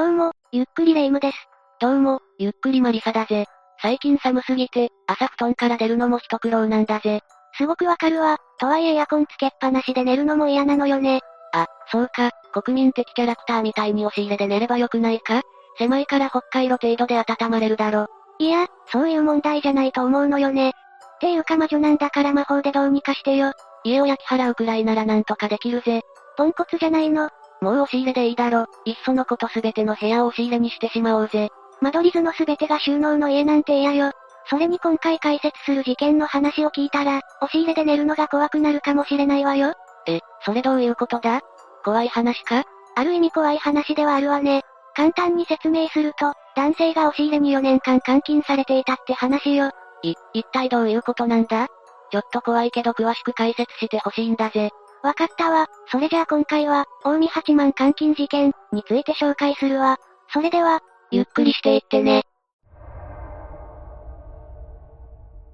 どうも、ゆっくりレ夢ムです。どうも、ゆっくりマリサだぜ。最近寒すぎて、朝布団から出るのも一苦労なんだぜ。すごくわかるわ。とはいえエアコンつけっぱなしで寝るのも嫌なのよね。あ、そうか、国民的キャラクターみたいに押し入れで寝ればよくないか？狭いから北海道程度で温まれるだろ。いや、そういう問題じゃないと思うのよね。っていうか魔女なんだから魔法でどうにかしてよ。家を焼き払うくらいならなんとかできるぜ。ポンコツじゃないの。もう押し入れでいいだろ。いっそのことすべての部屋を押し入れにしてしまおうぜ。間取り図のすべてが収納の家なんて嫌よ。それに今回解説する事件の話を聞いたら、押し入れで寝るのが怖くなるかもしれないわよ。え、それどういうことだ？怖い話か？ある意味怖い話ではあるわね。簡単に説明すると、男性が押し入れに4年間監禁されていたって話よ。い、一体どういうことなんだ？ちょっと怖いけど詳しく解説してほしいんだぜ。わかったわ。それじゃあ今回は、近江八幡監禁事件について紹介するわ。それでは、ゆっくりしていってね。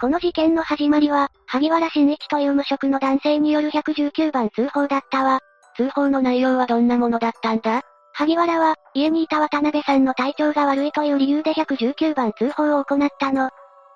この事件の始まりは、萩原新一という無職の男性による119番通報だったわ。通報の内容はどんなものだったんだ？萩原は、家にいた渡辺さんの体調が悪いという理由で119番通報を行ったの。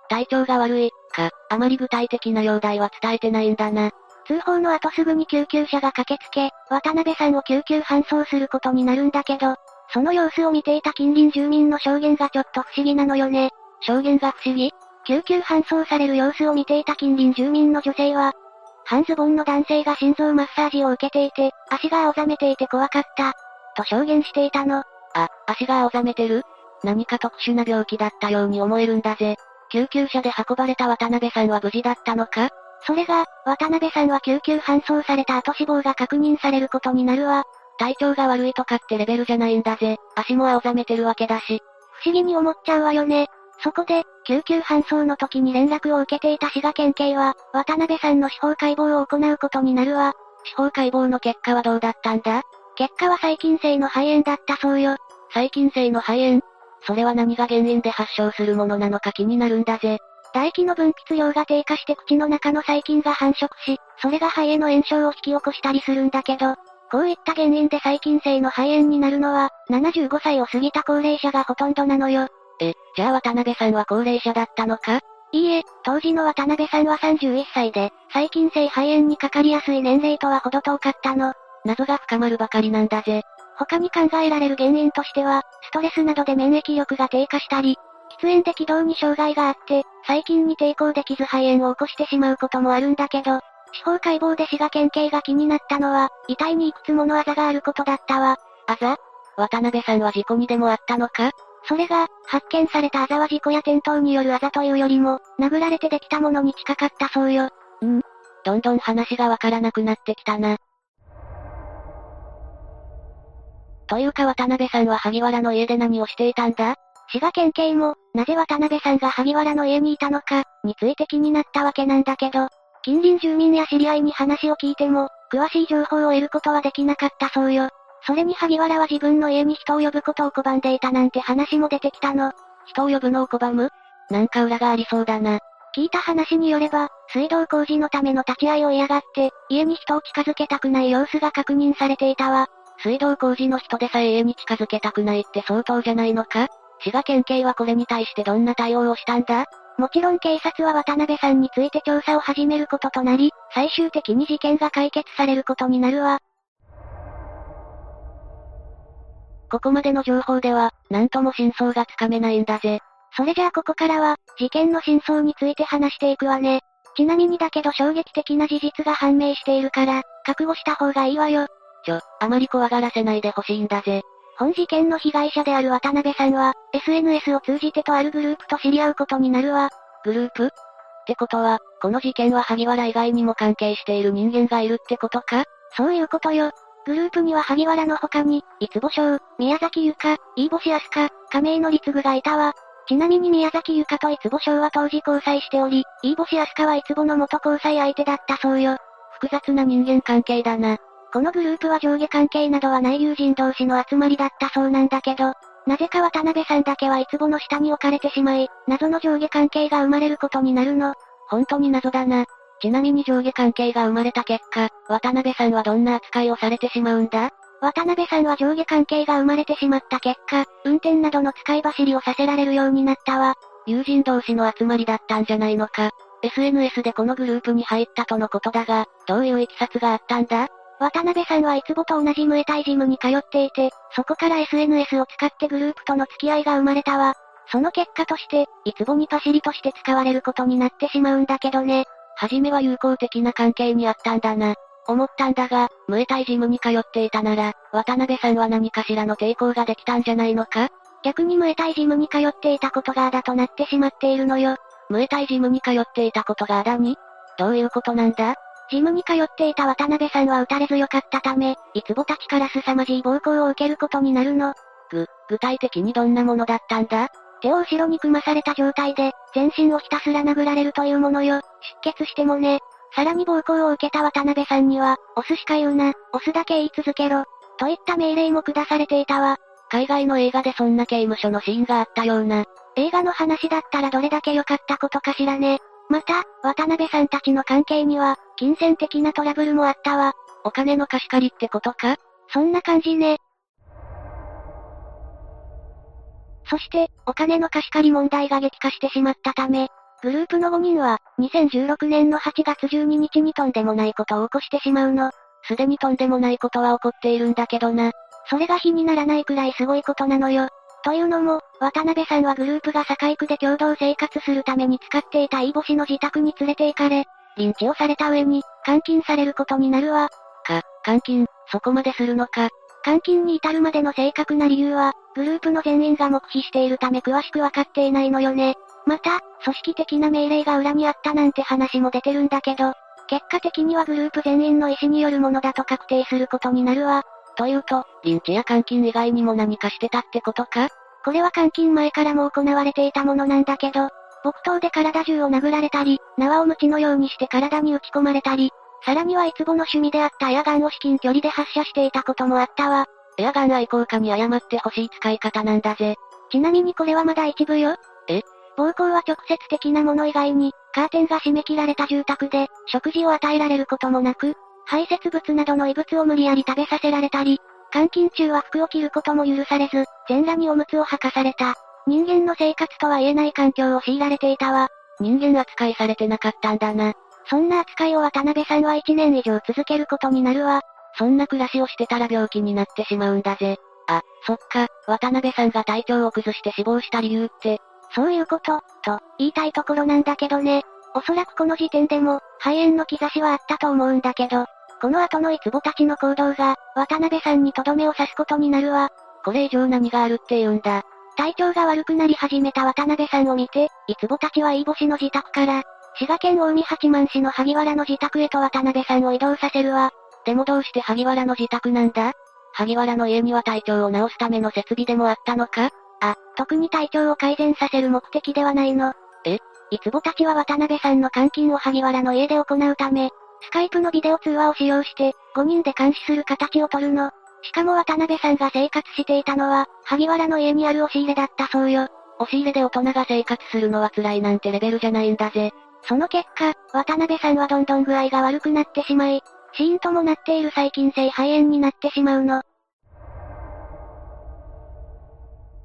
体調が悪い、か、あまり具体的な容体は伝えてないんだな。通報の後すぐに救急車が駆けつけ、渡辺さんを救急搬送することになるんだけど、その様子を見ていた近隣住民の証言がちょっと不思議なのよね。証言が不思議？救急搬送される様子を見ていた近隣住民の女性は、半ズボンの男性が心臓マッサージを受けていて、足が青ざめていて怖かった、と証言していたの。あ、足が青ざめてる？何か特殊な病気だったように思えるんだぜ。救急車で運ばれた渡辺さんは無事だったのか？それが、渡辺さんは救急搬送された後死亡が確認されることになるわ。体調が悪いとかってレベルじゃないんだぜ。足も青ざめてるわけだし。不思議に思っちゃうわよね。そこで、救急搬送の時に連絡を受けていた滋賀県警は、渡辺さんの司法解剖を行うことになるわ。司法解剖の結果はどうだったんだ？結果は細菌性の肺炎だったそうよ。細菌性の肺炎？それは何が原因で発症するものなのか気になるんだぜ。唾液の分泌量が低下して口の中の細菌が繁殖し、それが肺への炎症を引き起こしたりするんだけど、こういった原因で細菌性の肺炎になるのは、75歳を過ぎた高齢者がほとんどなのよ。え、じゃあ渡辺さんは高齢者だったのか？いいえ、当時の渡辺さんは31歳で、細菌性肺炎にかかりやすい年齢とは程遠かったの。謎が深まるばかりなんだぜ。他に考えられる原因としては、ストレスなどで免疫力が低下したり、喫煙で気道に障害があって、細菌に抵抗できず肺炎を起こしてしまうこともあるんだけど、司法解剖で滋賀県警が気になったのは、遺体にいくつものあざがあることだったわ。あざ？渡辺さんは事故にでもあったのか？それが、発見されたあざは事故や転倒によるあざというよりも、殴られてできたものに近かったそうよ。うんどんどん話がわからなくなってきたな。というか渡辺さんは萩原の家で何をしていたんだ？滋賀県警も、なぜ渡辺さんが萩原の家にいたのか、について気になったわけなんだけど、近隣住民や知り合いに話を聞いても、詳しい情報を得ることはできなかったそうよ。それに萩原は自分の家に人を呼ぶことを拒んでいたなんて話も出てきたの。人を呼ぶのを拒む？なんか裏がありそうだな。聞いた話によれば、水道工事のための立ち会いを嫌がって、家に人を近づけたくない様子が確認されていたわ。水道工事の人でさえ家に近づけたくないって相当じゃないのか？滋賀県警はこれに対してどんな対応をしたんだ？もちろん警察は渡辺さんについて調査を始めることとなり、最終的に事件が解決されることになるわ。ここまでの情報では、なんとも真相がつかめないんだぜ。それじゃあここからは、事件の真相について話していくわね。ちなみにだけど衝撃的な事実が判明しているから、覚悟した方がいいわよ。ちょ、あまり怖がらせないでほしいんだぜ。本事件の被害者である渡辺さんは、SNS を通じてとあるグループと知り合うことになるわ。グループ？ってことは、この事件は萩原以外にも関係している人間がいるってことか？そういうことよ。グループには萩原の他に、いつぼ翔、宮崎ゆか、飯星明日香、亀井の律具がいたわ。ちなみに宮崎ゆかといつぼ翔は当時交際しており、飯星明日香はいつぼの元交際相手だったそうよ。複雑な人間関係だな。このグループは上下関係などはない友人同士の集まりだったそうなんだけど、なぜか渡辺さんだけはいつぼの下に置かれてしまい、謎の上下関係が生まれることになるの？本当に謎だな。ちなみに上下関係が生まれた結果、渡辺さんはどんな扱いをされてしまうんだ？渡辺さんは上下関係が生まれてしまった結果、運転などの使い走りをさせられるようになったわ。友人同士の集まりだったんじゃないのか。SNS でこのグループに入ったとのことだが、どういう経緯があったんだ？渡辺さんはいつぼと同じムエタイジムに通っていて、そこから SNS を使ってグループとの付き合いが生まれたわ。その結果として、いつぼにパシリとして使われることになってしまうんだけどね。はじめは友好的な関係にあったんだな。思ったんだが、ムエタイジムに通っていたなら、渡辺さんは何かしらの抵抗ができたんじゃないのか？逆にムエタイジムに通っていたことがあだとなってしまっているのよ。ムエタイジムに通っていたことがあだに？どういうことなんだ？ジムに通っていた渡辺さんは打たれ強かったため、いつぼたちから凄まじい暴行を受けることになるの。ぐ、具体的にどんなものだったんだ？手を後ろに組まされた状態で、全身をひたすら殴られるというものよ。出血してもね。さらに暴行を受けた渡辺さんには、押すしか言うな、押すだけ言い続けろ。といった命令も下されていたわ。海外の映画でそんな刑務所のシーンがあったような。映画の話だったらどれだけ良かったことかしらね。また、渡辺さんたちの関係には、金銭的なトラブルもあったわ。お金の貸し借りってことか？そんな感じね。そして、お金の貸し借り問題が激化してしまったため、グループの5人は、2016年の8月12日にとんでもないことを起こしてしまうの。すでにとんでもないことは起こっているんだけどな。それが火にならないくらいすごいことなのよ。というのも、渡辺さんはグループが堺区で共同生活するために使っていた飯星の自宅に連れて行かれ、リンチをされた上に、監禁されることになるわ。か、監禁、そこまでするのか。監禁に至るまでの正確な理由は、グループの全員が黙秘しているため詳しくわかっていないのよね。また、組織的な命令が裏にあったなんて話も出てるんだけど、結果的にはグループ全員の意思によるものだと確定することになるわ。というと、リンチや監禁以外にも何かしてたってことか？これは監禁前からも行われていたものなんだけど、木刀で体中を殴られたり、縄を鞭のようにして体に打ち込まれたり、さらにはいつぼの趣味であったエアガンを至近距離で発射していたこともあったわ。エアガン愛好家に謝ってほしい使い方なんだぜ。ちなみにこれはまだ一部よ。え？暴行は直接的なもの以外に、カーテンが締め切られた住宅で、食事を与えられることもなく、排泄物などの異物を無理やり食べさせられたり、監禁中は服を着ることも許されず、全裸におむつを履かされた。人間の生活とは言えない環境を強いられていたわ。人間扱いされてなかったんだな。そんな扱いを渡辺さんは1年以上続けることになるわ。そんな暮らしをしてたら病気になってしまうんだぜ。あ、そっか、渡辺さんが体調を崩して死亡した理由って。そういうこと、と、言いたいところなんだけどね。おそらくこの時点でも、肺炎の兆しはあったと思うんだけど、この後のイツボたちの行動が、渡辺さんにとどめを刺すことになるわ。これ以上何があるって言うんだ。体調が悪くなり始めた渡辺さんを見て、イツボたちはイボシの自宅から、滋賀県近江八幡市の萩原の自宅へと渡辺さんを移動させるわ。でもどうして萩原の自宅なんだ？萩原の家には体調を治すための設備でもあったのか？あ、特に体調を改善させる目的ではないの。え？いつぼたちは渡辺さんの監禁を萩原の家で行うため、スカイプのビデオ通話を使用して、5人で監視する形をとるの。しかも渡辺さんが生活していたのは、萩原の家にある押し入れだったそうよ。押し入れで大人が生活するのは辛いなんてレベルじゃないんだぜ。その結果、渡辺さんはどんどん具合が悪くなってしまい、死因ともなっている細菌性肺炎になってしまうの。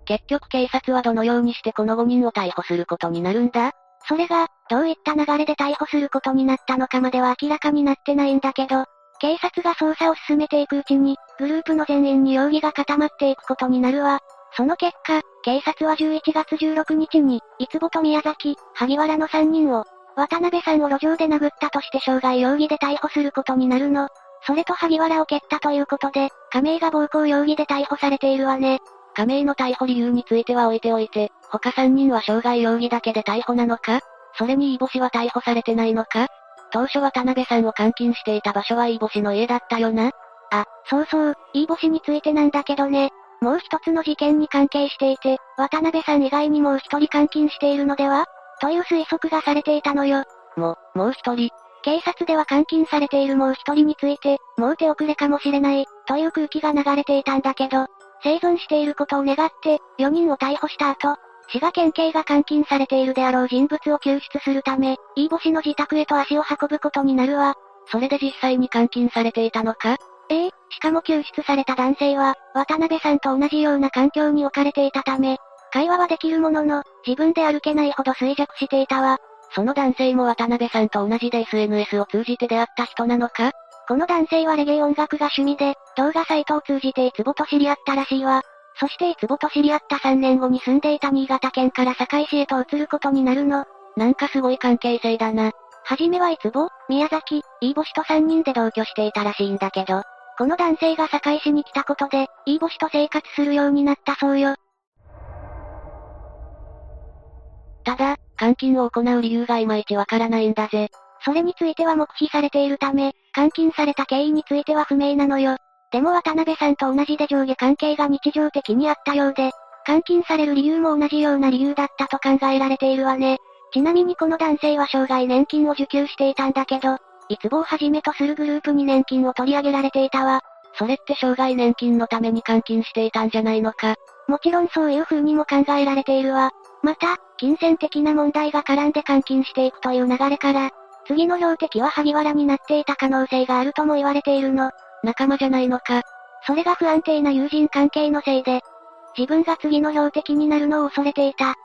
結局警察はどのようにしてこの5人を逮捕することになるんだ？それが、どういった流れで逮捕することになったのかまでは明らかになってないんだけど、警察が捜査を進めていくうちに、グループの全員に容疑が固まっていくことになるわ。その結果、警察は11月16日に、いつぼと宮崎、萩原の3人を、渡辺さんを路上で殴ったとして傷害容疑で逮捕することになるの。それと萩原を蹴ったということで、亀井が暴行容疑で逮捕されているわね。亀井の逮捕理由については置いておいて、他3人は傷害容疑だけで逮捕なのか？それにイボシは逮捕されてないのか？当初渡辺さんを監禁していた場所はイボシの家だったよな？あ、そうそう、イボシについてなんだけどね。もう一つの事件に関係していて、渡辺さん以外にもう一人監禁しているのでは？という推測がされていたのよ。も、もう一人。警察では監禁されているもう一人について、もう手遅れかもしれない、という空気が流れていたんだけど、生存していることを願って、4人を逮捕した後、滋賀県警が監禁されているであろう人物を救出するため、飯星の自宅へと足を運ぶことになるわ。それで実際に監禁されていたのか？ええ、しかも救出された男性は、渡辺さんと同じような環境に置かれていたため、会話はできるものの、自分で歩けないほど衰弱していたわ。その男性も渡辺さんと同じで SNS を通じて出会った人なのか？この男性はレゲエ音楽が趣味で、動画サイトを通じていつぼと知り合ったらしいわ。そしていつぼと知り合った3年後に住んでいた新潟県から堺市へと移ることになるの。なんかすごい関係性だな。はじめはいつぼ、宮崎、いい星と3人で同居していたらしいんだけど、この男性が堺市に来たことで、いい星と生活するようになったそうよ。ただ、監禁を行う理由がいまいちわからないんだぜ。それについては黙秘されているため、監禁された経緯については不明なのよ。でも渡辺さんと同じで上下関係が日常的にあったようで、監禁される理由も同じような理由だったと考えられているわね。ちなみにこの男性は生涯年金を受給していたんだけど、いつぼをはじめとするグループに年金を取り上げられていたわ。それって生涯年金のために監禁していたんじゃないのか。もちろんそういう風にも考えられているわ。また、金銭的な問題が絡んで監禁していくという流れから、次の標的は萩原になっていた可能性があるとも言われているの。仲間じゃないのか。それが不安定な友人関係のせいで、自分が次の標的になるのを恐れていた。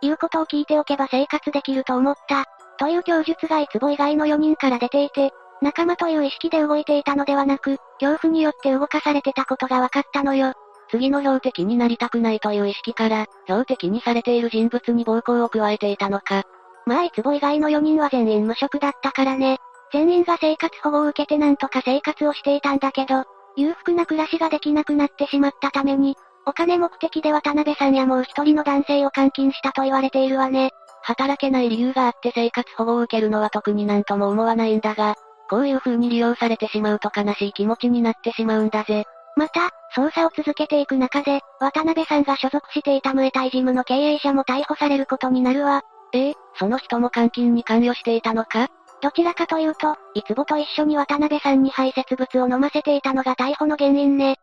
言うことを聞いておけば生活できると思った。という供述がいつぼ以外の4人から出ていて、仲間という意識で動いていたのではなく、恐怖によって動かされてたことが分かったのよ。次の標的になりたくないという意識から、標的にされている人物に暴行を加えていたのか。まあいつぼ以外の4人は全員無職だったからね。全員が生活保護を受けてなんとか生活をしていたんだけど、裕福な暮らしができなくなってしまったために、お金目的で渡辺さんやもう一人の男性を監禁したと言われているわね。働けない理由があって生活保護を受けるのは特になんとも思わないんだが、こういう風に利用されてしまうと悲しい気持ちになってしまうんだぜ。また、捜査を続けていく中で、渡辺さんが所属していたムエタイジムの経営者も逮捕されることになるわ。ええその人も監禁に関与していたのか？どちらかというと、いつぼと一緒に渡辺さんに排泄物を飲ませていたのが逮捕の原因ね。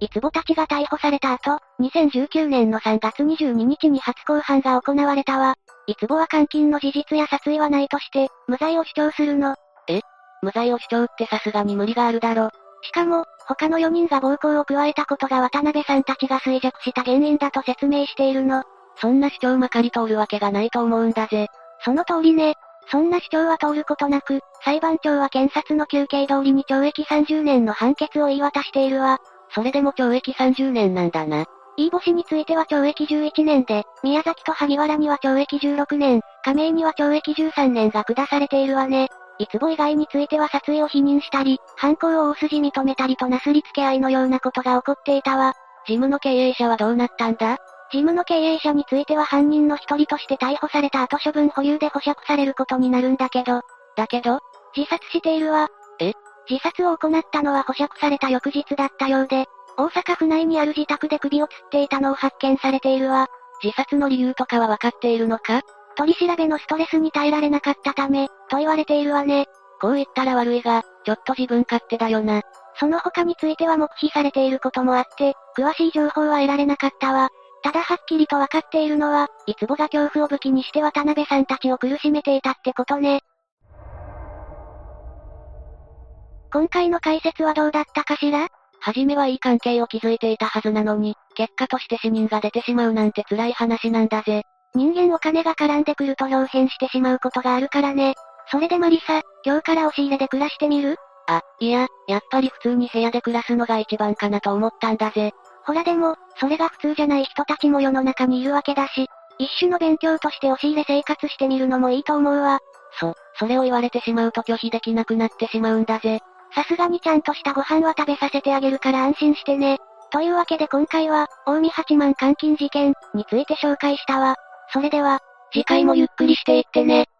いつぼたちが逮捕された後、2019年の3月22日に初公判が行われたわ。いつぼは監禁の事実や殺意はないとして、無罪を主張するの。え？無罪を主張ってさすがに無理があるだろ。しかも、他の4人が暴行を加えたことが渡辺さんたちが衰弱した原因だと説明しているの。そんな主張まかり通るわけがないと思うんだぜ。その通りね。そんな主張は通ることなく、裁判長は検察の求刑通りに懲役30年の判決を言い渡しているわ。それでも懲役30年なんだな。いい星については懲役11年で、宮崎と萩原には懲役16年、亀井には懲役13年が下されているわね。いつぼ以外については殺意を否認したり、犯行を大筋認めたりとなすりつけ合いのようなことが起こっていたわ。ジムの経営者はどうなったんだ？ジムの経営者については犯人の一人として逮捕された後処分保留で保釈されることになるんだけど、だけど、自殺しているわ。え？自殺を行ったのは保釈された翌日だったようで、大阪府内にある自宅で首を吊っていたのを発見されているわ。自殺の理由とかは分かっているのか？取り調べのストレスに耐えられなかったため、と言われているわね。こう言ったら悪いが、ちょっと自分勝手だよな。その他については黙秘されていることもあって、詳しい情報は得られなかったわ。ただはっきりと分かっているのは、いつぼが恐怖を武器にして渡辺さんたちを苦しめていたってことね。今回の解説はどうだったかしら？はじめはいい関係を築いていたはずなのに、結果として死人が出てしまうなんて辛い話なんだぜ。人間お金が絡んでくると表変してしまうことがあるからね。それでマリサ、今日から押し入れで暮らしてみる？あ、いや、やっぱり普通に部屋で暮らすのが一番かなと思ったんだぜ。ほらでも、それが普通じゃない人たちも世の中にいるわけだし、一種の勉強として押し入れ生活してみるのもいいと思うわ。そ、それを言われてしまうと拒否できなくなってしまうんだぜ。さすがにちゃんとしたご飯は食べさせてあげるから安心してね。というわけで今回は、大見八幡監禁事件について紹介したわ。それでは、次回もゆっくりしていってね。